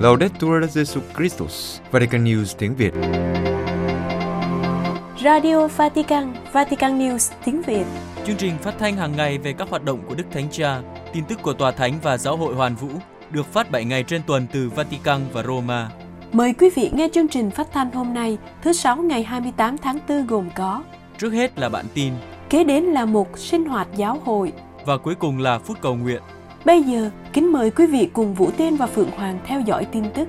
Laudetur Jesu Christus, Vatican News tiếng Việt. Radio Vatican, Vatican News tiếng Việt. Chương trình phát thanh hàng ngày về các hoạt động của Đức Thánh Cha, tin tức của Tòa Thánh và Giáo hội Hoàn Vũ được phát 7 ngày trên tuần từ Vatican và Roma. Mời quý vị nghe chương trình phát thanh hôm nay, thứ Sáu ngày 28 tháng 4 gồm có Trước hết là bản tin Kế đến là một sinh hoạt giáo hội và cuối cùng là phút cầu nguyện. Bây giờ, kính mời quý vị cùng Vũ Tiên và Phượng Hoàng theo dõi tin tức.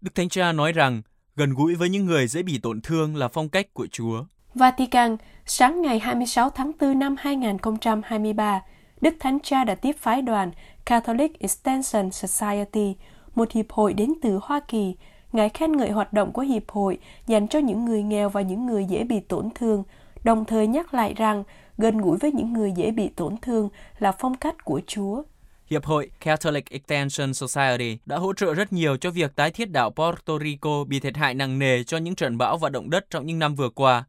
Đức Thánh Cha nói rằng gần gũi với những người dễ bị tổn thương là phong cách của Chúa. Vatican, sáng ngày 26 tháng 4 năm 2023, Đức Thánh Cha đã tiếp phái đoàn Catholic Extension Society, một hiệp hội đến từ Hoa Kỳ, Ngài khen ngợi hoạt động của hiệp hội dành cho những người nghèo và những người dễ bị tổn thương, đồng thời nhắc lại rằng gần gũi với những người dễ bị tổn thương là phong cách của Chúa. Hiệp hội Catholic Extension Society đã hỗ trợ rất nhiều cho việc tái thiết đảo Puerto Rico bị thiệt hại nặng nề cho những trận bão và động đất trong những năm vừa qua.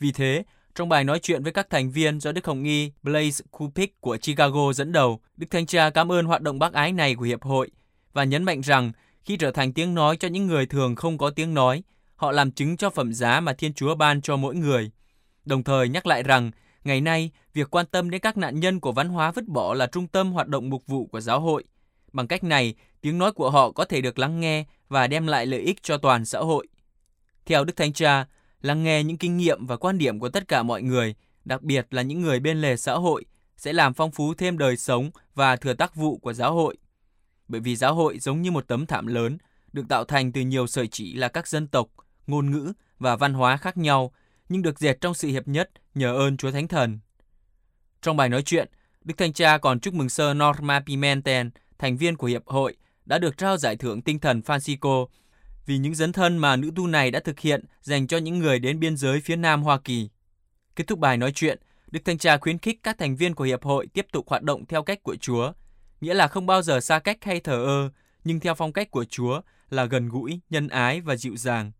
Vì thế, trong bài nói chuyện với các thành viên do Đức Hồng Y Blaise Kupik của Chicago dẫn đầu, Đức Thánh Cha cảm ơn hoạt động bác ái này của Hiệp hội và nhấn mạnh rằng khi trở thành tiếng nói cho những người thường không có tiếng nói, họ làm chứng cho phẩm giá mà Thiên Chúa ban cho mỗi người. Đồng thời nhắc lại rằng, ngày nay, việc quan tâm đến các nạn nhân của văn hóa vứt bỏ là trung tâm hoạt động mục vụ của giáo hội. Bằng cách này, tiếng nói của họ có thể được lắng nghe và đem lại lợi ích cho toàn xã hội. Theo Đức Thánh Cha, lắng nghe những kinh nghiệm và quan điểm của tất cả mọi người, đặc biệt là những người bên lề xã hội, sẽ làm phong phú thêm đời sống và thừa tác vụ của giáo hội. Bởi vì giáo hội giống như một tấm thảm lớn, được tạo thành từ nhiều sợi chỉ là các dân tộc, ngôn ngữ và văn hóa khác nhau, nhưng được dệt trong sự hiệp nhất nhờ ơn Chúa Thánh Thần. Trong bài nói chuyện, Đức Thanh Cha còn chúc mừng sơ Norma Pimentel, thành viên của Hiệp hội, đã được trao giải thưởng tinh thần Francisco vì những dấn thân mà nữ tu này đã thực hiện dành cho những người đến biên giới phía Nam Hoa Kỳ. Kết thúc bài nói chuyện, Đức Thanh Cha khuyến khích các thành viên của Hiệp hội tiếp tục hoạt động theo cách của Chúa, nghĩa là không bao giờ xa cách hay thờ ơ, nhưng theo phong cách của Chúa là gần gũi, nhân ái và dịu dàng.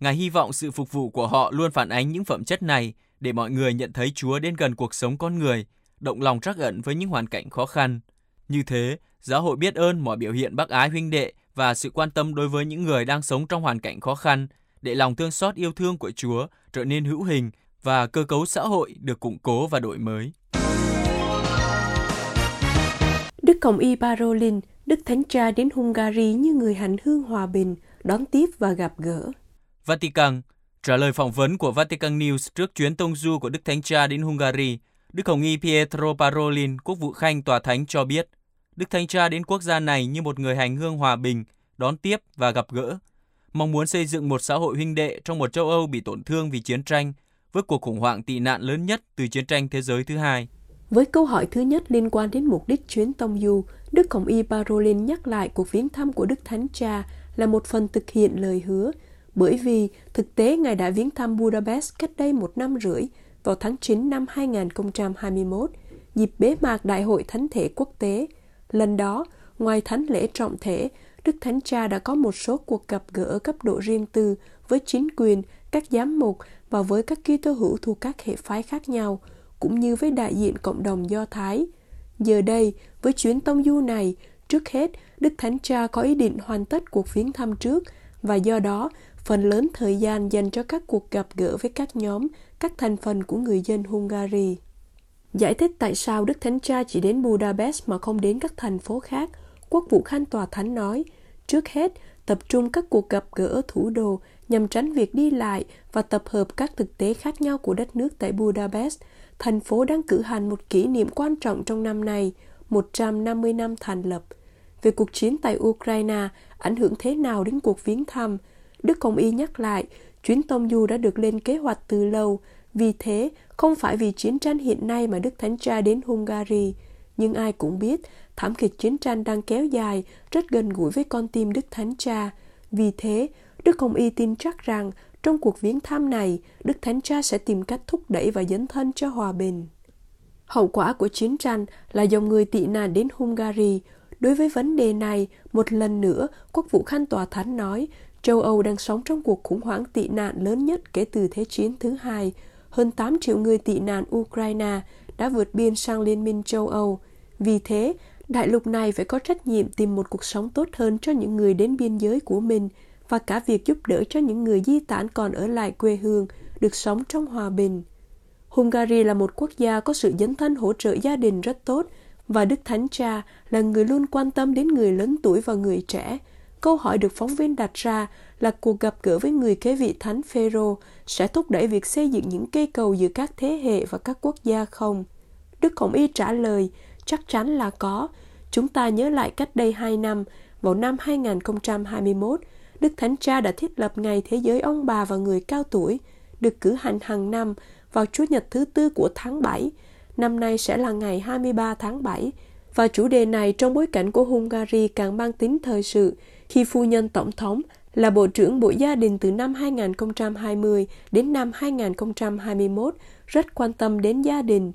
Ngài hy vọng sự phục vụ của họ luôn phản ánh những phẩm chất này để mọi người nhận thấy Chúa đến gần cuộc sống con người, động lòng trắc ẩn với những hoàn cảnh khó khăn. Như thế, giáo hội biết ơn mọi biểu hiện bác ái huynh đệ và sự quan tâm đối với những người đang sống trong hoàn cảnh khó khăn, để lòng thương xót yêu thương của Chúa trở nên hữu hình và cơ cấu xã hội được củng cố và đổi mới. Cộng y Parolin, Đức Thánh Cha đến Hungary như người hành hương hòa bình, đón tiếp và gặp gỡ. Vatican Trả lời phỏng vấn của Vatican News trước chuyến tông du của Đức Thánh Cha đến Hungary, Đức Hồng Y Pietro Parolin, quốc vụ khanh tòa thánh cho biết, Đức Thánh Cha đến quốc gia này như một người hành hương hòa bình, đón tiếp và gặp gỡ, mong muốn xây dựng một xã hội huynh đệ trong một châu Âu bị tổn thương vì chiến tranh, với cuộc khủng hoảng tị nạn lớn nhất từ chiến tranh thế giới thứ hai. Với câu hỏi thứ nhất liên quan đến mục đích chuyến tông du, Đức Hồng Y Parolin nhắc lại cuộc viếng thăm của Đức Thánh Cha là một phần thực hiện lời hứa, bởi vì thực tế Ngài đã viếng thăm Budapest cách đây một năm rưỡi vào tháng 9 năm 2021, dịp bế mạc Đại hội Thánh thể quốc tế. Lần đó, ngoài thánh lễ trọng thể, Đức Thánh Cha đã có một số cuộc gặp gỡ cấp độ riêng tư với chính quyền, các giám mục và với các Kitô hữu thuộc các hệ phái khác nhau, cũng như với đại diện cộng đồng Do Thái. Giờ đây, với chuyến tông du này, trước hết, Đức Thánh Cha có ý định hoàn tất cuộc viếng thăm trước và do đó, phần lớn thời gian dành cho các cuộc gặp gỡ với các nhóm, các thành phần của người dân Hungary. Giải thích tại sao Đức Thánh Cha chỉ đến Budapest mà không đến các thành phố khác, Quốc vụ Khanh Tòa Thánh nói, trước hết, tập trung các cuộc gặp gỡ ở thủ đô nhằm tránh việc đi lại và tập hợp các thực tế khác nhau của đất nước tại Budapest, thành phố đang cử hành một kỷ niệm quan trọng trong năm này, 150 năm thành lập. Về cuộc chiến tại Ukraine, ảnh hưởng thế nào đến cuộc viếng thăm, Đức Công Y nhắc lại, chuyến tông du đã được lên kế hoạch từ lâu, vì thế không phải vì chiến tranh hiện nay mà Đức Thánh Cha đến Hungary. Nhưng ai cũng biết, thảm kịch chiến tranh đang kéo dài, rất gần gũi với con tim Đức Thánh Cha. Vì thế, Đức Công Y tin chắc rằng trong cuộc viếng thăm này, Đức Thánh Cha sẽ tìm cách thúc đẩy và dấn thân cho hòa bình. Hậu quả của chiến tranh là dòng người tị nạn đến Hungary. Đối với vấn đề này, một lần nữa, Quốc vụ Khanh Tòa Thánh nói, châu Âu đang sống trong cuộc khủng hoảng tị nạn lớn nhất kể từ Thế chiến thứ hai. Hơn 8 triệu người tị nạn Ukraine đã vượt biên sang Liên minh châu Âu. Vì thế, đại lục này phải có trách nhiệm tìm một cuộc sống tốt hơn cho những người đến biên giới của mình và cả việc giúp đỡ cho những người di tản còn ở lại quê hương được sống trong hòa bình. Hungary là một quốc gia có sự dấn thân hỗ trợ gia đình rất tốt và Đức Thánh Cha là người luôn quan tâm đến người lớn tuổi và người trẻ. Câu hỏi được phóng viên đặt ra là cuộc gặp gỡ với người kế vị Thánh Phêrô sẽ thúc đẩy việc xây dựng những cây cầu giữa các thế hệ và các quốc gia không? Đức Hồng Y trả lời, chắc chắn là có. Chúng ta nhớ lại cách đây 2 năm, vào năm 2021, Đức Thánh Cha đã thiết lập Ngày Thế giới ông bà và người cao tuổi, được cử hành hàng năm vào Chủ nhật thứ tư của tháng 7. Năm nay sẽ là ngày 23 tháng 7. Và chủ đề này trong bối cảnh của Hungary càng mang tính thời sự khi phu nhân tổng thống là Bộ trưởng Bộ Gia đình từ năm 2020 đến năm 2021 rất quan tâm đến gia đình.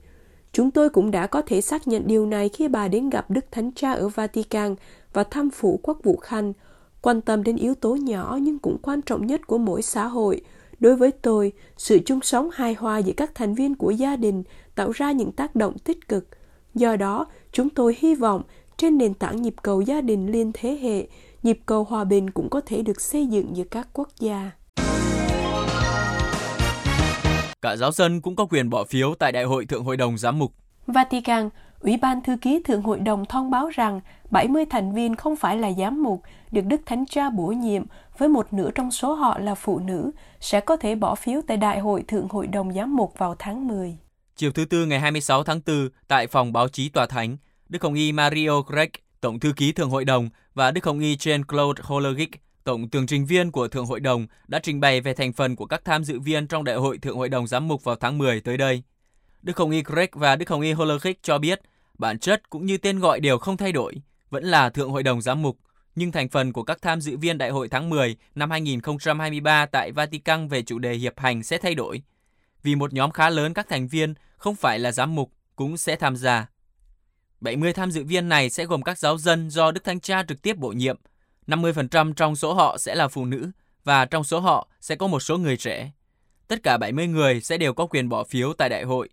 Chúng tôi cũng đã có thể xác nhận điều này khi bà đến gặp Đức Thánh Cha ở Vatican và thăm phủ quốc vụ Khanh, quan tâm đến yếu tố nhỏ nhưng cũng quan trọng nhất của mỗi xã hội. Đối với tôi, sự chung sống hài hòa giữa các thành viên của gia đình tạo ra những tác động tích cực. Do đó, chúng tôi hy vọng trên nền tảng nhịp cầu gia đình liên thế hệ, nhịp cầu hòa bình cũng có thể được xây dựng giữa các quốc gia. Cả giáo dân cũng có quyền bỏ phiếu tại Đại hội Thượng Hội đồng Giám mục. Vatican, Ủy ban Thư ký Thượng Hội đồng thông báo rằng 70 thành viên không phải là giám mục, được Đức Thánh Cha bổ nhiệm, với một nửa trong số họ là phụ nữ, sẽ có thể bỏ phiếu tại Đại hội Thượng Hội đồng Giám mục vào tháng 10. Chiều thứ Tư ngày 26 tháng 4, tại phòng báo chí Tòa Thánh, Đức Hồng Y Mario Greg, Tổng Thư ký Thượng Hội đồng, và Đức Hồng Y Jean-Claude Hologic, Tổng tường trình viên của Thượng Hội đồng, đã trình bày về thành phần của các tham dự viên trong Đại hội Thượng Hội đồng Giám mục vào tháng 10 tới đây. Đức Hồng Y Greg và Đức Hồng Y Hologic cho biết, bản chất cũng như tên gọi đều không thay đổi, vẫn là Thượng Hội đồng Giám mục, nhưng thành phần của các tham dự viên Đại hội tháng 10 năm 2023 tại Vatican về chủ đề hiệp hành sẽ thay đổi, vì một nhóm khá lớn các thành viên không phải là giám mục cũng sẽ tham gia. 70 tham dự viên này sẽ gồm các giáo dân do Đức Thánh Cha trực tiếp bổ nhiệm. 50% trong số họ sẽ là phụ nữ và trong số họ sẽ có một số người trẻ. Tất cả 70 người sẽ đều có quyền bỏ phiếu tại đại hội.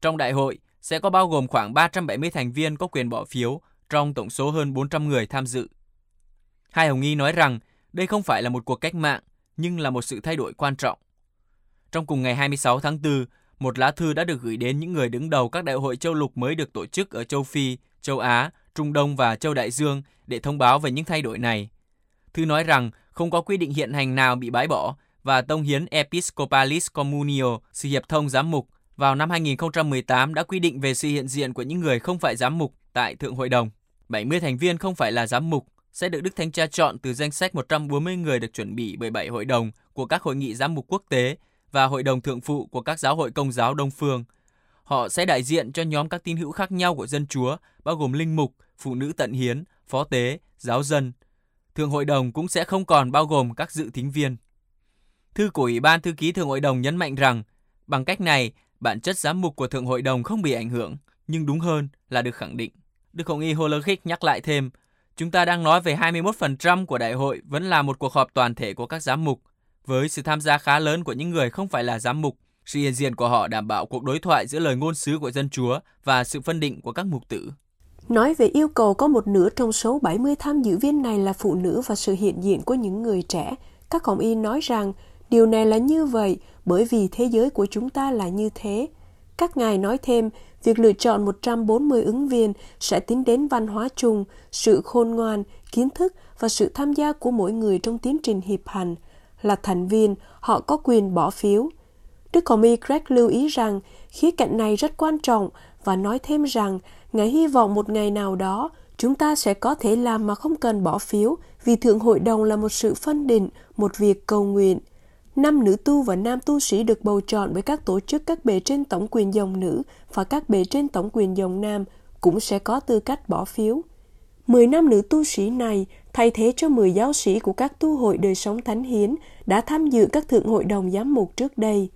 Trong đại hội sẽ có bao gồm khoảng 370 thành viên có quyền bỏ phiếu trong tổng số hơn 400 người tham dự. Hai Hồng Nghi nói rằng đây không phải là một cuộc cách mạng, nhưng là một sự thay đổi quan trọng. Trong cùng ngày 26 tháng 4, một lá thư đã được gửi đến những người đứng đầu các đại hội châu lục mới được tổ chức ở châu Phi, châu Á, Trung Đông và châu Đại Dương để thông báo về những thay đổi này. Thư nói rằng không có quy định hiện hành nào bị bãi bỏ và Tông hiến Episcopalis Communio, sự hiệp thông giám mục, vào năm 2018 đã quy định về sự hiện diện của những người không phải giám mục tại Thượng Hội đồng. 70 thành viên không phải là giám mục sẽ được Đức Thánh Cha chọn từ danh sách 140 người được chuẩn bị bởi 7 hội đồng của các hội nghị giám mục quốc tế và hội đồng thượng phụ của các giáo hội công giáo Đông phương. Họ sẽ đại diện cho nhóm các tín hữu khác nhau của dân Chúa, bao gồm linh mục, phụ nữ tận hiến, phó tế, giáo dân. Thượng hội đồng cũng sẽ không còn bao gồm các dự thính viên. Thư của Ủy ban Thư ký Thượng hội đồng nhấn mạnh rằng, bằng cách này, bản chất giám mục của Thượng hội đồng không bị ảnh hưởng, nhưng đúng hơn là được khẳng định. Đức Hồng Y Hologic nhắc lại thêm, chúng ta đang nói về 21% của đại hội vẫn là một cuộc họp toàn thể của các giám mục, với sự tham gia khá lớn của những người không phải là giám mục, sự hiện diện của họ đảm bảo cuộc đối thoại giữa lời ngôn sứ của dân Chúa và sự phân định của các mục tử. Nói về yêu cầu có một nửa trong số 70 tham dự viên này là phụ nữ và sự hiện diện của những người trẻ, các cộng y nói rằng điều này là như vậy bởi vì thế giới của chúng ta là như thế. Các ngài nói thêm, việc lựa chọn 140 ứng viên sẽ tính đến văn hóa chung, sự khôn ngoan, kiến thức và sự tham gia của mỗi người trong tiến trình hiệp hành – là thành viên, họ có quyền bỏ phiếu. Đức Hồng Y Craig lưu ý rằng khía cạnh này rất quan trọng và nói thêm rằng Ngài hy vọng một ngày nào đó chúng ta sẽ có thể làm mà không cần bỏ phiếu vì Thượng Hội đồng là một sự phân định, một việc cầu nguyện. Năm nữ tu và nam tu sĩ được bầu chọn bởi các tổ chức các bề trên tổng quyền dòng nữ và các bề trên tổng quyền dòng nam cũng sẽ có tư cách bỏ phiếu. Mười năm nữ tu sĩ này thay thế cho 10 giáo sĩ của các tu hội đời sống thánh hiến đã tham dự các thượng hội đồng giám mục trước đây.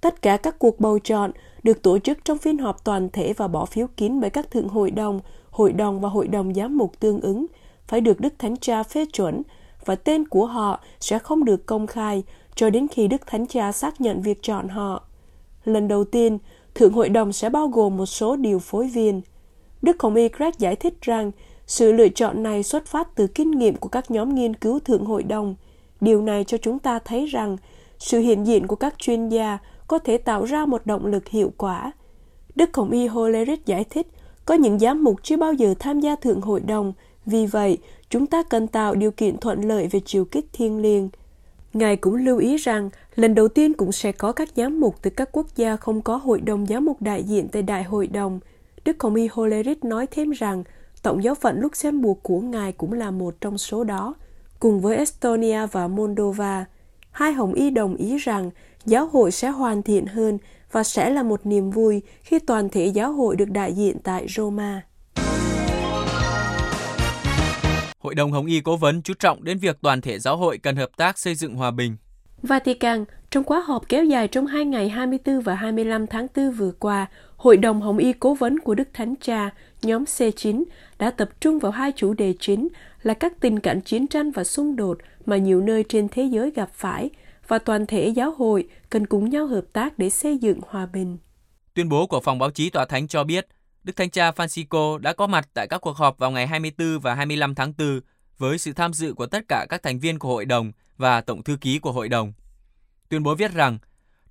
Tất cả các cuộc bầu chọn được tổ chức trong phiên họp toàn thể và bỏ phiếu kín bởi các thượng hội đồng, hội đồng và hội đồng giám mục tương ứng, phải được Đức Thánh Cha phê chuẩn và tên của họ sẽ không được công khai cho đến khi Đức Thánh Cha xác nhận việc chọn họ. Lần đầu tiên, Thượng Hội đồng sẽ bao gồm một số điều phối viên. Đức Hồng Y Greg giải thích rằng sự lựa chọn này xuất phát từ kinh nghiệm của các nhóm nghiên cứu Thượng Hội đồng. Điều này cho chúng ta thấy rằng sự hiện diện của các chuyên gia có thể tạo ra một động lực hiệu quả. Đức Hồng Y Holeric giải thích, có những giám mục chưa bao giờ tham gia Thượng Hội đồng, vì vậy chúng ta cần tạo điều kiện thuận lợi về chiều kích thiên liêng. Ngài cũng lưu ý rằng, lần đầu tiên cũng sẽ có các giám mục từ các quốc gia không có hội đồng giám mục đại diện tại Đại hội đồng. Đức Hồng Y Holeric nói thêm rằng, Tổng giáo phận Luxembourg của Ngài cũng là một trong số đó, cùng với Estonia và Moldova. Hai Hồng Y đồng ý rằng giáo hội sẽ hoàn thiện hơn và sẽ là một niềm vui khi toàn thể giáo hội được đại diện tại Roma. Hội đồng Hồng Y cố vấn chú trọng đến việc toàn thể giáo hội cần hợp tác xây dựng hòa bình. Vatican, trong khóa họp kéo dài trong hai ngày 24 và 25 tháng 4 vừa qua, Hội đồng Hồng Y cố vấn của Đức Thánh Cha, nhóm C9, đã tập trung vào hai chủ đề chính là các tình cảnh chiến tranh và xung đột mà nhiều nơi trên thế giới gặp phải và toàn thể giáo hội cần cùng nhau hợp tác để xây dựng hòa bình. Tuyên bố của phòng báo chí tòa thánh cho biết, Đức Thánh Cha Francisco đã có mặt tại các cuộc họp vào ngày 24 và 25 tháng 4 với sự tham dự của tất cả các thành viên của hội đồng và tổng thư ký của hội đồng. Tuyên bố viết rằng,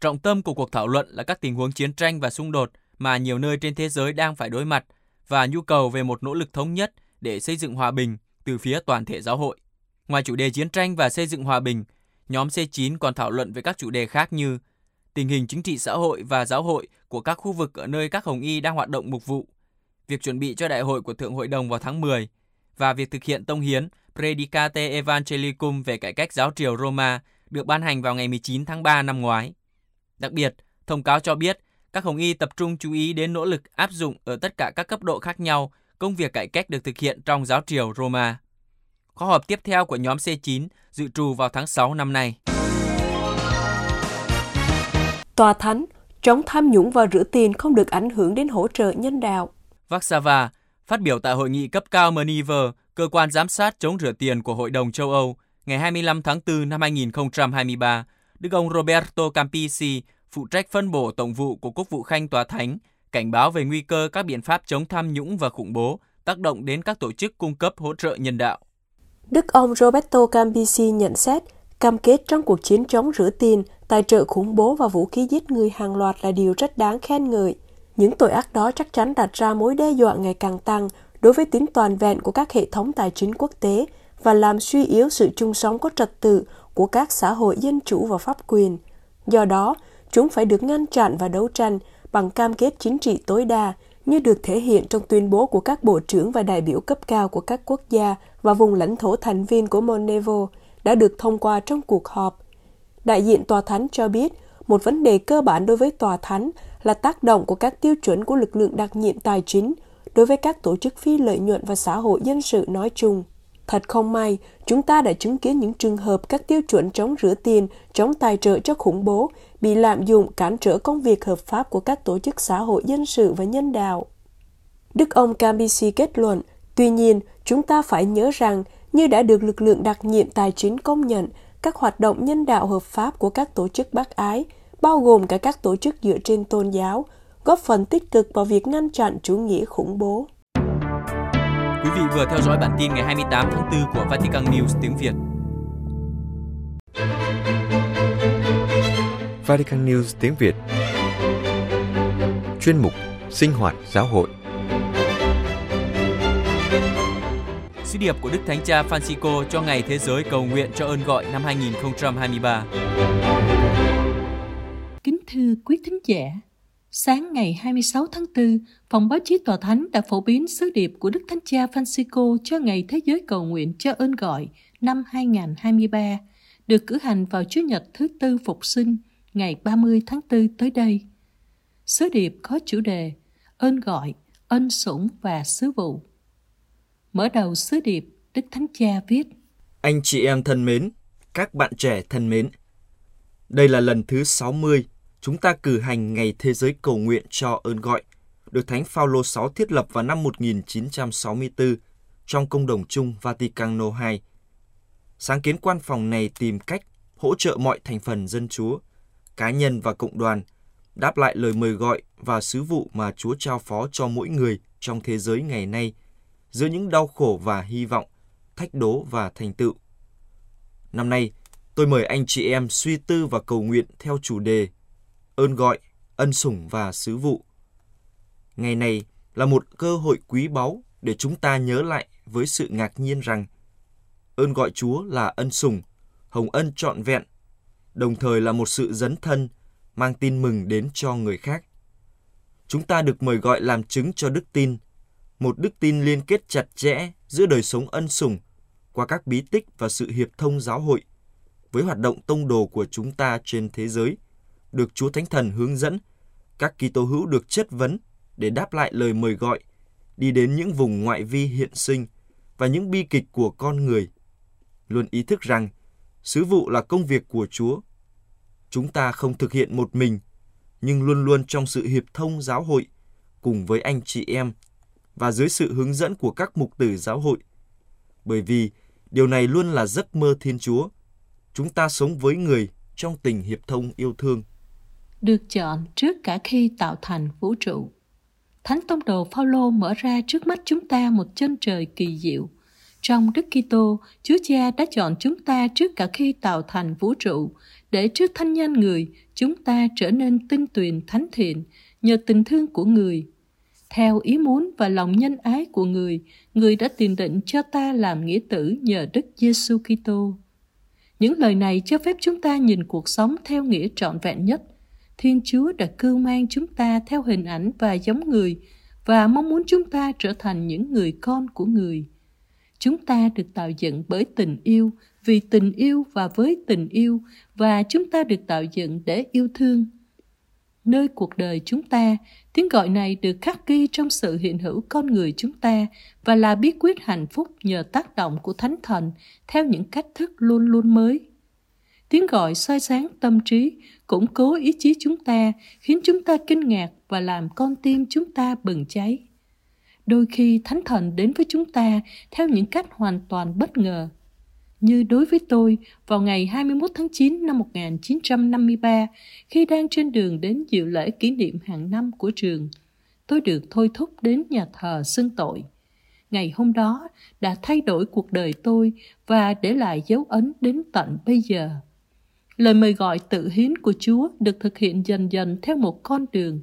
trọng tâm của cuộc thảo luận là các tình huống chiến tranh và xung đột mà nhiều nơi trên thế giới đang phải đối mặt và nhu cầu về một nỗ lực thống nhất để xây dựng hòa bình từ phía toàn thể giáo hội. Ngoài chủ đề chiến tranh và xây dựng hòa bình, nhóm C9 còn thảo luận về các chủ đề khác như tình hình chính trị xã hội và giáo hội của các khu vực ở nơi các hồng y đang hoạt động mục vụ, việc chuẩn bị cho đại hội của Thượng Hội đồng vào tháng 10 và việc thực hiện tông hiến Predicate Evangelicum về cải cách giáo triều Roma được ban hành vào ngày 19 tháng 3 năm ngoái. Đặc biệt, thông cáo cho biết các hồng y tập trung chú ý đến nỗ lực áp dụng ở tất cả các cấp độ khác nhau công việc cải cách được thực hiện trong giáo triều Roma. Khóa họp tiếp theo của nhóm C9 dự trù vào tháng 6 năm nay. Tòa Thánh, chống tham nhũng và rửa tiền không được ảnh hưởng đến hỗ trợ nhân đạo. Warsaw phát biểu tại hội nghị cấp cao Maniver, cơ quan giám sát chống rửa tiền của Hội đồng châu Âu, ngày 25 tháng 4 năm 2023, Đức ông Roberto Campisi, phụ trách phân bổ tổng vụ của Quốc vụ Khanh Tòa Thánh, cảnh báo về nguy cơ các biện pháp chống tham nhũng và khủng bố tác động đến các tổ chức cung cấp hỗ trợ nhân đạo. Đức ông Roberto Campisi nhận xét, cam kết trong cuộc chiến chống rửa tiền, tài trợ khủng bố và vũ khí giết người hàng loạt là điều rất đáng khen ngợi. Những tội ác đó chắc chắn đặt ra mối đe dọa ngày càng tăng đối với tính toàn vẹn của các hệ thống tài chính quốc tế và làm suy yếu sự chung sống có trật tự của các xã hội dân chủ và pháp quyền. Do đó, chúng phải được ngăn chặn và đấu tranh bằng cam kết chính trị tối đa như được thể hiện trong tuyên bố của các bộ trưởng và đại biểu cấp cao của các quốc gia và vùng lãnh thổ thành viên của Monevo đã được thông qua trong cuộc họp. Đại diện Tòa Thánh cho biết, một vấn đề cơ bản đối với Tòa Thánh là tác động của các tiêu chuẩn của lực lượng đặc nhiệm tài chính đối với các tổ chức phi lợi nhuận và xã hội dân sự nói chung. Thật không may, chúng ta đã chứng kiến những trường hợp các tiêu chuẩn chống rửa tiền, chống tài trợ cho khủng bố bị lạm dụng cản trở công việc hợp pháp của các tổ chức xã hội dân sự và nhân đạo. Đức ông Cambisi kết luận, tuy nhiên, chúng ta phải nhớ rằng, như đã được lực lượng đặc nhiệm tài chính công nhận, các hoạt động nhân đạo hợp pháp của các tổ chức bác ái, bao gồm cả các tổ chức dựa trên tôn giáo, góp phần tích cực vào việc ngăn chặn chủ nghĩa khủng bố. Quý vị vừa theo dõi bản tin ngày 28 tháng 4 của Vatican News tiếng Việt. Vatican News tiếng Việt Chuyên mục Sinh hoạt giáo hội Sứ điệp của Đức Thánh Cha Francisco cho Ngày Thế giới cầu nguyện cho ơn gọi năm 2023 Kính thưa quý thính giả, Sáng ngày 26 tháng 4, Phòng báo chí Tòa Thánh đã phổ biến sứ điệp của Đức Thánh Cha Francisco cho Ngày Thế giới cầu nguyện cho ơn gọi năm 2023, được cử hành vào Chủ nhật thứ Tư Phục sinh ngày 30 tháng 4 tới đây. Sứ điệp có chủ đề ơn gọi, ân sủng và sứ vụ. Mở đầu sứ điệp, Đức Thánh Cha viết Anh chị em thân mến, các bạn trẻ thân mến, đây là lần thứ 60 chúng ta cử hành Ngày Thế giới cầu nguyện cho ơn gọi, được Thánh Phaolô VI thiết lập vào năm 1964 trong công đồng chung Vaticano II. Sáng kiến quan phòng này tìm cách hỗ trợ mọi thành phần dân Chúa, cá nhân và cộng đoàn, đáp lại lời mời gọi và sứ vụ mà Chúa trao phó cho mỗi người trong thế giới ngày nay, giữa những đau khổ và hy vọng, thách đố và thành tựu. Năm nay, tôi mời anh chị em suy tư và cầu nguyện theo chủ đề ơn gọi, ân sủng và sứ vụ. Ngày này là một cơ hội quý báu để chúng ta nhớ lại với sự ngạc nhiên rằng ơn gọi Chúa là ân sủng, hồng ân trọn vẹn, đồng thời là một sự dấn thân, mang tin mừng đến cho người khác. Chúng ta được mời gọi làm chứng cho đức tin, một đức tin liên kết chặt chẽ giữa đời sống ân sủng qua các bí tích và sự hiệp thông giáo hội với hoạt động tông đồ của chúng ta trên thế giới, được Chúa Thánh Thần hướng dẫn, các Kitô hữu được chất vấn để đáp lại lời mời gọi, đi đến những vùng ngoại vi hiện sinh và những bi kịch của con người. Luôn ý thức rằng, sứ vụ là công việc của Chúa. Chúng ta không thực hiện một mình, nhưng luôn luôn trong sự hiệp thông giáo hội, cùng với anh chị em, và dưới sự hướng dẫn của các mục tử giáo hội. Bởi vì điều này luôn là giấc mơ Thiên Chúa. Chúng ta sống với người trong tình hiệp thông yêu thương. Được chọn trước cả khi tạo thành vũ trụ. Thánh Tông đồ Phaolô mở ra trước mắt chúng ta một chân trời kỳ diệu. Trong Đức Kitô, Chúa Cha đã chọn chúng ta trước cả khi tạo thành vũ trụ, để trước thanh danh người, chúng ta trở nên tinh tuyền thánh thiện nhờ tình thương của người. Theo ý muốn và lòng nhân ái của người, người đã tiền định cho ta làm nghĩa tử nhờ Đức Giêsu Kitô. Những lời này cho phép chúng ta nhìn cuộc sống theo nghĩa trọn vẹn nhất – Thiên Chúa đã cưu mang chúng ta theo hình ảnh và giống người và mong muốn chúng ta trở thành những người con của người. Chúng ta được tạo dựng bởi tình yêu, vì tình yêu và với tình yêu và chúng ta được tạo dựng để yêu thương. Nơi cuộc đời chúng ta, tiếng gọi này được khắc ghi trong sự hiện hữu con người chúng ta và là bí quyết hạnh phúc nhờ tác động của Thánh Thần theo những cách thức luôn luôn mới. Tiếng gọi soi sáng tâm trí, củng cố ý chí chúng ta, khiến chúng ta kinh ngạc và làm con tim chúng ta bừng cháy. Đôi khi Thánh Thần đến với chúng ta theo những cách hoàn toàn bất ngờ. Như đối với tôi, vào ngày 21 tháng 9 năm 1953, khi đang trên đường đến dự lễ kỷ niệm hàng năm của trường, tôi được thôi thúc đến nhà thờ xưng tội. Ngày hôm đó đã thay đổi cuộc đời tôi và để lại dấu ấn đến tận bây giờ. Lời mời gọi tự hiến của Chúa được thực hiện dần dần theo một con đường.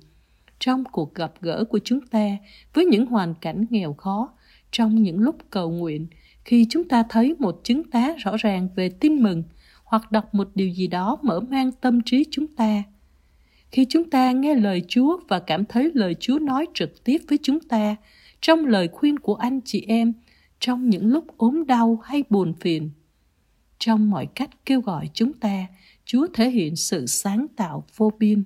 Trong cuộc gặp gỡ của chúng ta với những hoàn cảnh nghèo khó, trong những lúc cầu nguyện, khi chúng ta thấy một chứng tá rõ ràng về tin mừng hoặc đọc một điều gì đó mở mang tâm trí chúng ta. Khi chúng ta nghe lời Chúa và cảm thấy lời Chúa nói trực tiếp với chúng ta, trong lời khuyên của anh chị em, trong những lúc ốm đau hay buồn phiền, trong mọi cách kêu gọi chúng ta, Chúa thể hiện sự sáng tạo vô biên.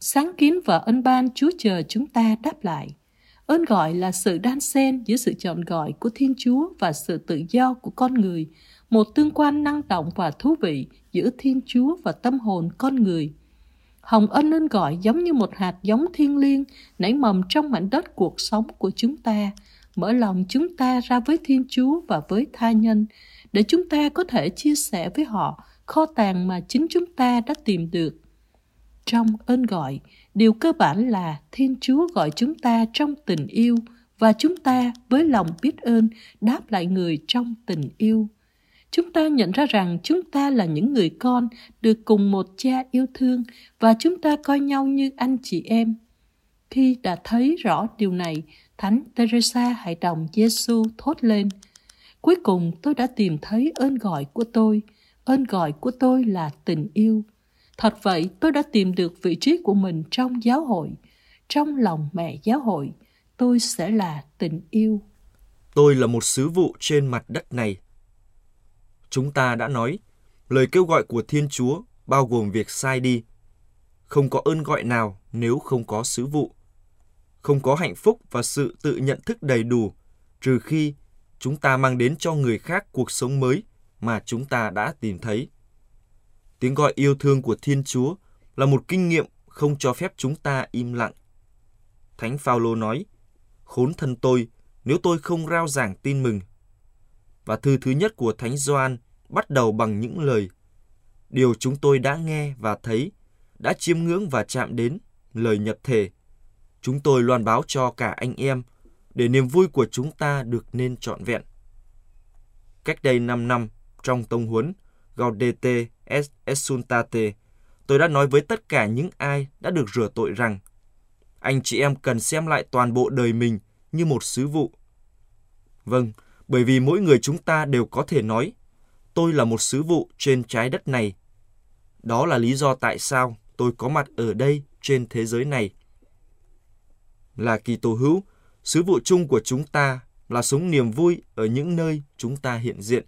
Sáng kiến và ân ban Chúa chờ chúng ta đáp lại. Ơn gọi là sự đan xen giữa sự chọn gọi của Thiên Chúa và sự tự do của con người, một tương quan năng động và thú vị giữa Thiên Chúa và tâm hồn con người. Hồng ân ơn gọi giống như một hạt giống thiên liêng nảy mầm trong mảnh đất cuộc sống của chúng ta, mở lòng chúng ta ra với Thiên Chúa và với tha nhân, để chúng ta có thể chia sẻ với họ kho tàng mà chính chúng ta đã tìm được. Trong ơn gọi, điều cơ bản là Thiên Chúa gọi chúng ta trong tình yêu và chúng ta với lòng biết ơn đáp lại người trong tình yêu. Chúng ta nhận ra rằng chúng ta là những người con được cùng một cha yêu thương và chúng ta coi nhau như anh chị em. Khi đã thấy rõ điều này, Thánh Teresa hãy Đồng Giêsu thốt lên: Cuối cùng tôi đã tìm thấy ơn gọi của tôi – ơn gọi của tôi là tình yêu thật vậy, tôi đã tìm được vị trí của mình trong giáo hội, trong lòng mẹ giáo hội. Tôi sẽ là tình yêu. Tôi là một sứ vụ trên mặt đất này. Chúng ta đã nói, lời kêu gọi của thiên chúa bao gồm việc sai đi. Không có ơn gọi nào nếu không có sứ vụ. Không có hạnh phúc và sự tự nhận thức đầy đủ, trừ khi chúng ta mang đến cho người khác cuộc sống mới mà chúng ta đã tìm thấy. Tiếng gọi yêu thương của Thiên Chúa là một kinh nghiệm không cho phép chúng ta im lặng. Thánh Phaolô nói: "Khốn thân tôi nếu tôi không rao giảng tin mừng." và thư thứ nhất của Thánh Gioan bắt đầu bằng những lời Điều chúng tôi đã nghe và thấy, đã chiêm ngưỡng và chạm đến lời nhập thể. Chúng tôi loan báo cho cả anh em để niềm vui của chúng ta được nên trọn vẹn. Cách đây 5 năm, trong tông huấn Gaudete et Exsultate, tôi đã nói với tất cả những ai đã được rửa tội rằng anh chị em cần xem lại toàn bộ đời mình như một sứ vụ. Vâng, bởi vì mỗi người chúng ta đều có thể nói, tôi là một sứ vụ trên trái đất này. Đó là lý do tại sao tôi có mặt ở đây trên thế giới này. Là kỳ tổ hữu, sứ vụ chung của chúng ta là sống niềm vui ở những nơi chúng ta hiện diện,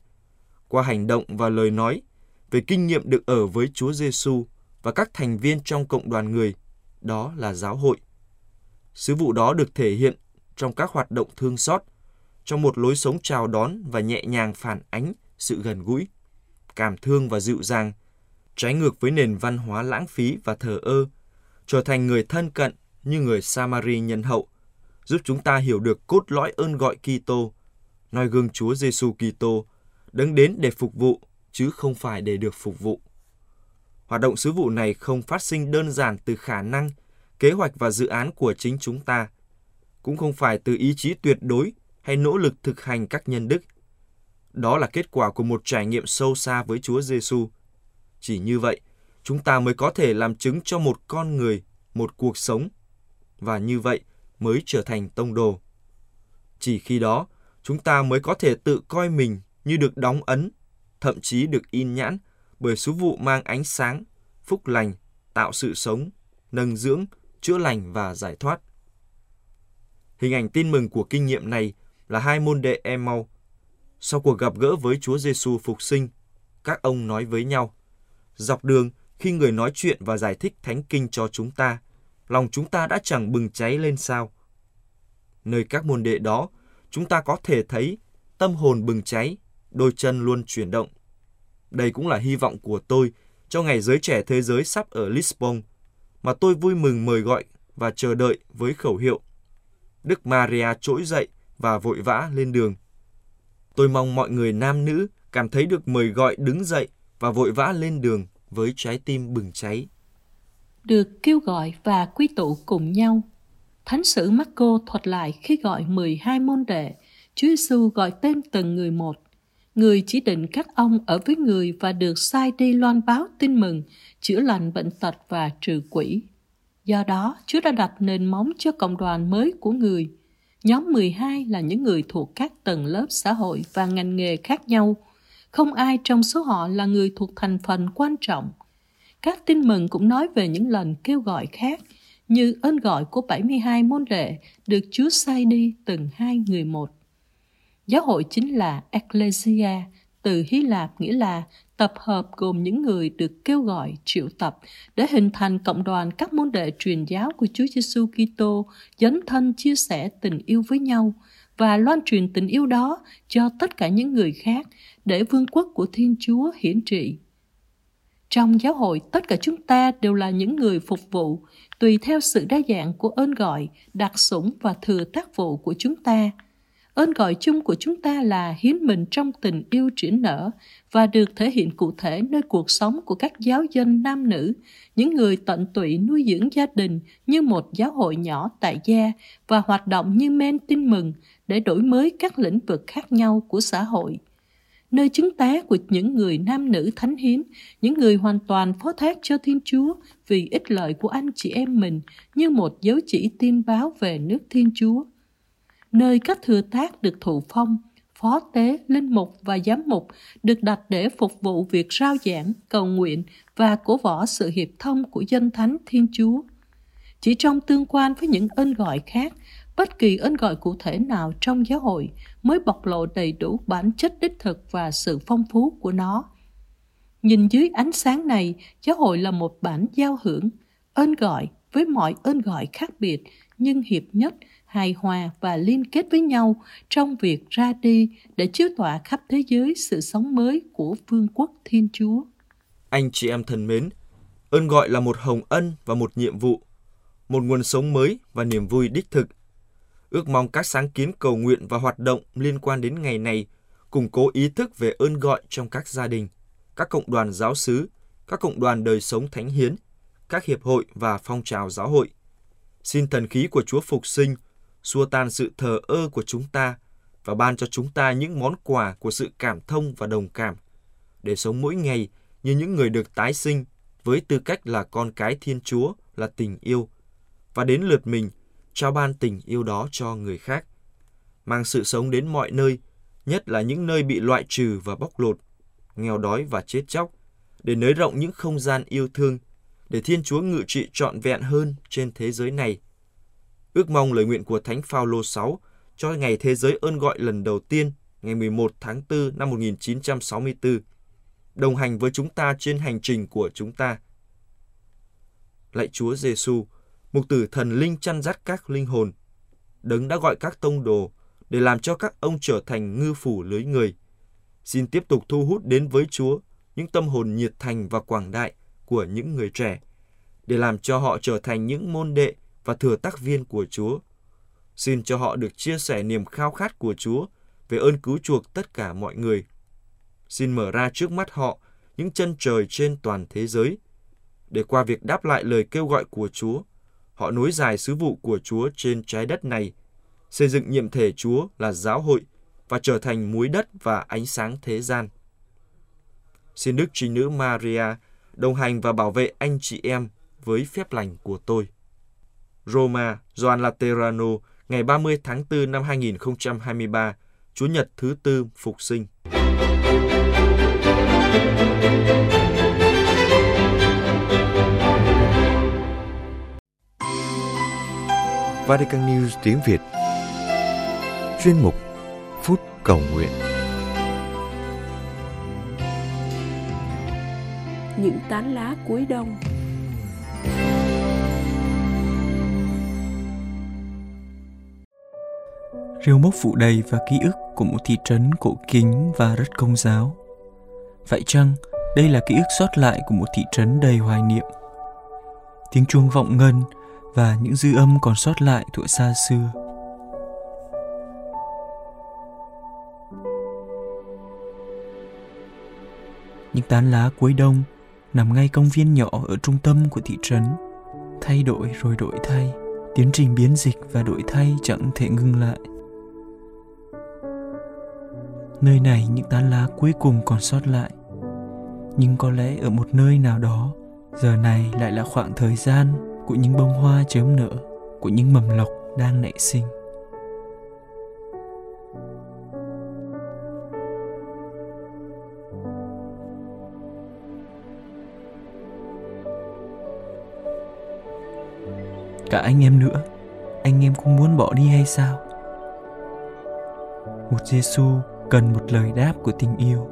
qua hành động và lời nói, về kinh nghiệm được ở với Chúa Giêsu và các thành viên trong cộng đoàn người, đó là giáo hội. Sứ vụ đó được thể hiện trong các hoạt động thương xót, trong một lối sống chào đón và nhẹ nhàng phản ánh sự gần gũi, cảm thương và dịu dàng, trái ngược với nền văn hóa lãng phí và thờ ơ, trở thành người thân cận như người Samari nhân hậu, giúp chúng ta hiểu được cốt lõi ơn gọi Kitô, noi gương Chúa Giêsu Kitô, đứng đến để phục vụ chứ không phải để được phục vụ. Hoạt động sứ vụ này không phát sinh đơn giản từ khả năng, kế hoạch và dự án của chính chúng ta, cũng không phải từ ý chí tuyệt đối hay nỗ lực thực hành các nhân đức. Đó là kết quả của một trải nghiệm sâu xa với Chúa Giêsu. Chỉ như vậy, chúng ta mới có thể làm chứng cho một con người, một cuộc sống, và như vậy mới trở thành tông đồ. Chỉ khi đó, chúng ta mới có thể tự coi mình như được đóng ấn, thậm chí được in nhãn bởi số vụ mang ánh sáng, phúc lành, tạo sự sống, nâng dưỡng, chữa lành và giải thoát. Hình ảnh tin mừng của kinh nghiệm này là hai môn đệ Emau. Sau cuộc gặp gỡ với Chúa Giêsu phục sinh, các ông nói với nhau, dọc đường khi người nói chuyện và giải thích thánh kinh cho chúng ta, lòng chúng ta đã chẳng bừng cháy lên sao. Nơi các môn đệ đó, chúng ta có thể thấy tâm hồn bừng cháy, đôi chân luôn chuyển động. Đây cũng là hy vọng của tôi cho ngày giới trẻ thế giới sắp ở Lisbon, mà tôi vui mừng mời gọi và chờ đợi với khẩu hiệu Đức Maria trỗi dậy và vội vã lên đường. Tôi mong mọi người nam nữ cảm thấy được mời gọi đứng dậy và vội vã lên đường với trái tim bừng cháy. Được kêu gọi và quy tụ cùng nhau. Thánh sử Marco thuật lại khi gọi 12 môn đệ, Chúa Giêsu gọi tên từng người một. Người chỉ định các ông ở với người và được sai đi loan báo tin mừng, chữa lành bệnh tật và trừ quỷ. Do đó, Chúa đã đặt nền móng cho cộng đoàn mới của người. Nhóm 12 là những người thuộc các tầng lớp xã hội và ngành nghề khác nhau. Không ai trong số họ là người thuộc thành phần quan trọng. Các tin mừng cũng nói về những lần kêu gọi khác, như ơn gọi của 72 môn đệ được Chúa sai đi từng hai người một. Giáo hội chính là Ecclesia, từ Hy Lạp nghĩa là tập hợp gồm những người được kêu gọi triệu tập để hình thành cộng đoàn các môn đệ truyền giáo của Chúa Giêsu Kitô dấn thân chia sẻ tình yêu với nhau và loan truyền tình yêu đó cho tất cả những người khác để vương quốc của Thiên Chúa hiển trị. Trong giáo hội, tất cả chúng ta đều là những người phục vụ, tùy theo sự đa dạng của ơn gọi, đặc sủng và thừa tác vụ của chúng ta – Ơn gọi chung của chúng ta là hiến mình trong tình yêu triển nở và được thể hiện cụ thể nơi cuộc sống của các giáo dân nam nữ, những người tận tụy nuôi dưỡng gia đình như một giáo hội nhỏ tại gia và hoạt động như men tin mừng để đổi mới các lĩnh vực khác nhau của xã hội. Nơi chứng tá của những người nam nữ thánh hiến, những người hoàn toàn phó thác cho Thiên Chúa vì ích lợi của anh chị em mình như một dấu chỉ tin báo về nước Thiên Chúa nơi các thừa tác được thụ phong, phó tế, linh mục và giám mục được đặt để phục vụ việc rao giảng, cầu nguyện và cổ võ sự hiệp thông của dân thánh Thiên Chúa. Chỉ trong tương quan với những ơn gọi khác, bất kỳ ơn gọi cụ thể nào trong giáo hội mới bộc lộ đầy đủ bản chất đích thực và sự phong phú của nó. Nhìn dưới ánh sáng này, giáo hội là một bản giao hưởng, ơn gọi với mọi ơn gọi khác biệt nhưng hiệp nhất hài hòa và liên kết với nhau trong việc ra đi để chiếu tỏa khắp thế giới sự sống mới của vương quốc Thiên Chúa. Anh chị em thân mến, ơn gọi là một hồng ân và một nhiệm vụ, một nguồn sống mới và niềm vui đích thực. Ước mong các sáng kiến cầu nguyện và hoạt động liên quan đến ngày này củng cố ý thức về ơn gọi trong các gia đình, các cộng đoàn giáo xứ, các cộng đoàn đời sống thánh hiến, các hiệp hội và phong trào giáo hội. Xin thần khí của Chúa phục sinh, xua tan sự thờ ơ của chúng ta và ban cho chúng ta những món quà của sự cảm thông và đồng cảm, để sống mỗi ngày như những người được tái sinh với tư cách là con cái Thiên Chúa là tình yêu, và đến lượt mình trao ban tình yêu đó cho người khác, mang sự sống đến mọi nơi, nhất là những nơi bị loại trừ và bóc lột, nghèo đói và chết chóc, để nới rộng những không gian yêu thương, để Thiên Chúa ngự trị trọn vẹn hơn trên thế giới này. Ước mong lời nguyện của Thánh Phaolô 6 cho ngày thế giới ơn gọi lần đầu tiên ngày 11 tháng 4 năm 1964, đồng hành với chúng ta trên hành trình của chúng ta. Lạy Chúa Giêsu, mục tử thần linh chăn dắt các linh hồn, đấng đã gọi các tông đồ để làm cho các ông trở thành ngư phủ lưới người. Xin tiếp tục thu hút đến với Chúa những tâm hồn nhiệt thành và quảng đại của những người trẻ, để làm cho họ trở thành những môn đệ và thừa tác viên của Chúa. Xin cho họ được chia sẻ niềm khao khát của Chúa về ơn cứu chuộc tất cả mọi người. Xin mở ra trước mắt họ những chân trời trên toàn thế giới, để qua việc đáp lại lời kêu gọi của Chúa, họ nối dài sứ vụ của Chúa trên trái đất này, xây dựng nhiệm thể Chúa là giáo hội và trở thành muối đất và ánh sáng thế gian. Xin Đức Trinh Nữ Maria đồng hành và bảo vệ anh chị em với phép lành của tôi. Roma, Gioan Laterano, ngày 30 tháng 4 năm 2023, Chúa Nhật thứ tư phục sinh. Vatican News tiếng Việt. Chuyên mục Phút Cầu Nguyện. Những tán lá cuối đông Rêu mốc phủ đầy và ký ức của một thị trấn cổ kính và rất công giáo. Vậy chăng đây là ký ức sót lại của một thị trấn đầy hoài niệm? Tiếng chuông vọng ngân và những dư âm còn sót lại thuở xa xưa. Những tán lá cuối đông nằm ngay công viên nhỏ ở trung tâm của thị trấn. Thay đổi rồi đổi thay, tiến trình biến dịch và đổi thay chẳng thể ngưng lại. Nơi này những tán lá cuối cùng còn sót lại. Nhưng có lẽ ở một nơi nào đó, giờ này lại là khoảng thời gian của những bông hoa chớm nở, của những mầm lộc đang nảy sinh. Cả anh em nữa, anh em cũng muốn bỏ đi hay sao? Một Giêsu cần một lời đáp của tình yêu.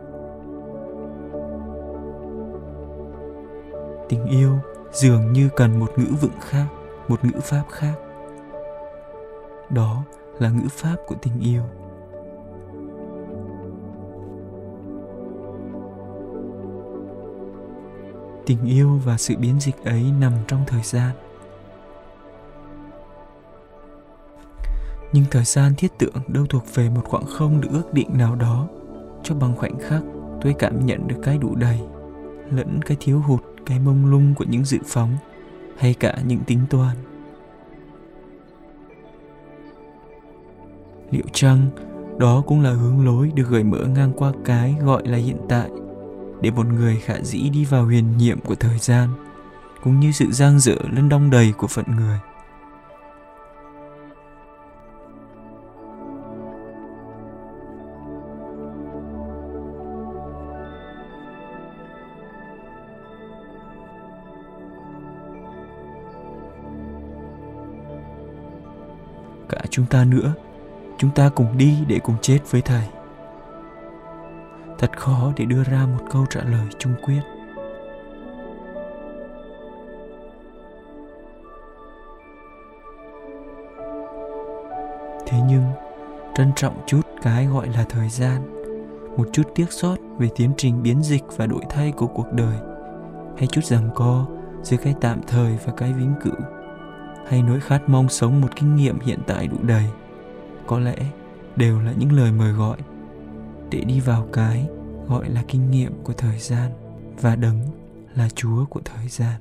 Tình yêu dường như cần một ngữ vựng khác, một ngữ pháp khác. Đó là ngữ pháp của tình yêu. Tình yêu và sự biến dịch ấy nằm trong thời gian. Nhưng thời gian thiết tượng đâu thuộc về một khoảng không được ước định nào đó. Cho bằng khoảnh khắc, tôi cảm nhận được cái đủ đầy, lẫn cái thiếu hụt, cái mông lung của những dự phóng, hay cả những tính toán. Liệu chăng đó cũng là hướng lối được gợi mở ngang qua cái gọi là hiện tại, để một người khả dĩ đi vào huyền nhiệm của thời gian, cũng như sự giang dở lẫn đong đầy của phận người? Chúng ta nữa. Chúng ta cùng đi để cùng chết với thầy. Thật khó để đưa ra một câu trả lời chung quyết. Thế nhưng, trân trọng chút cái gọi là thời gian, một chút tiếc sót về tiến trình biến dịch và đổi thay của cuộc đời, hay chút rằng co giữa cái tạm thời và cái vĩnh cửu hay nỗi khát mong sống một kinh nghiệm hiện tại đủ đầy. Có lẽ đều là những lời mời gọi để đi vào cái gọi là kinh nghiệm của thời gian và đấng là chúa của thời gian.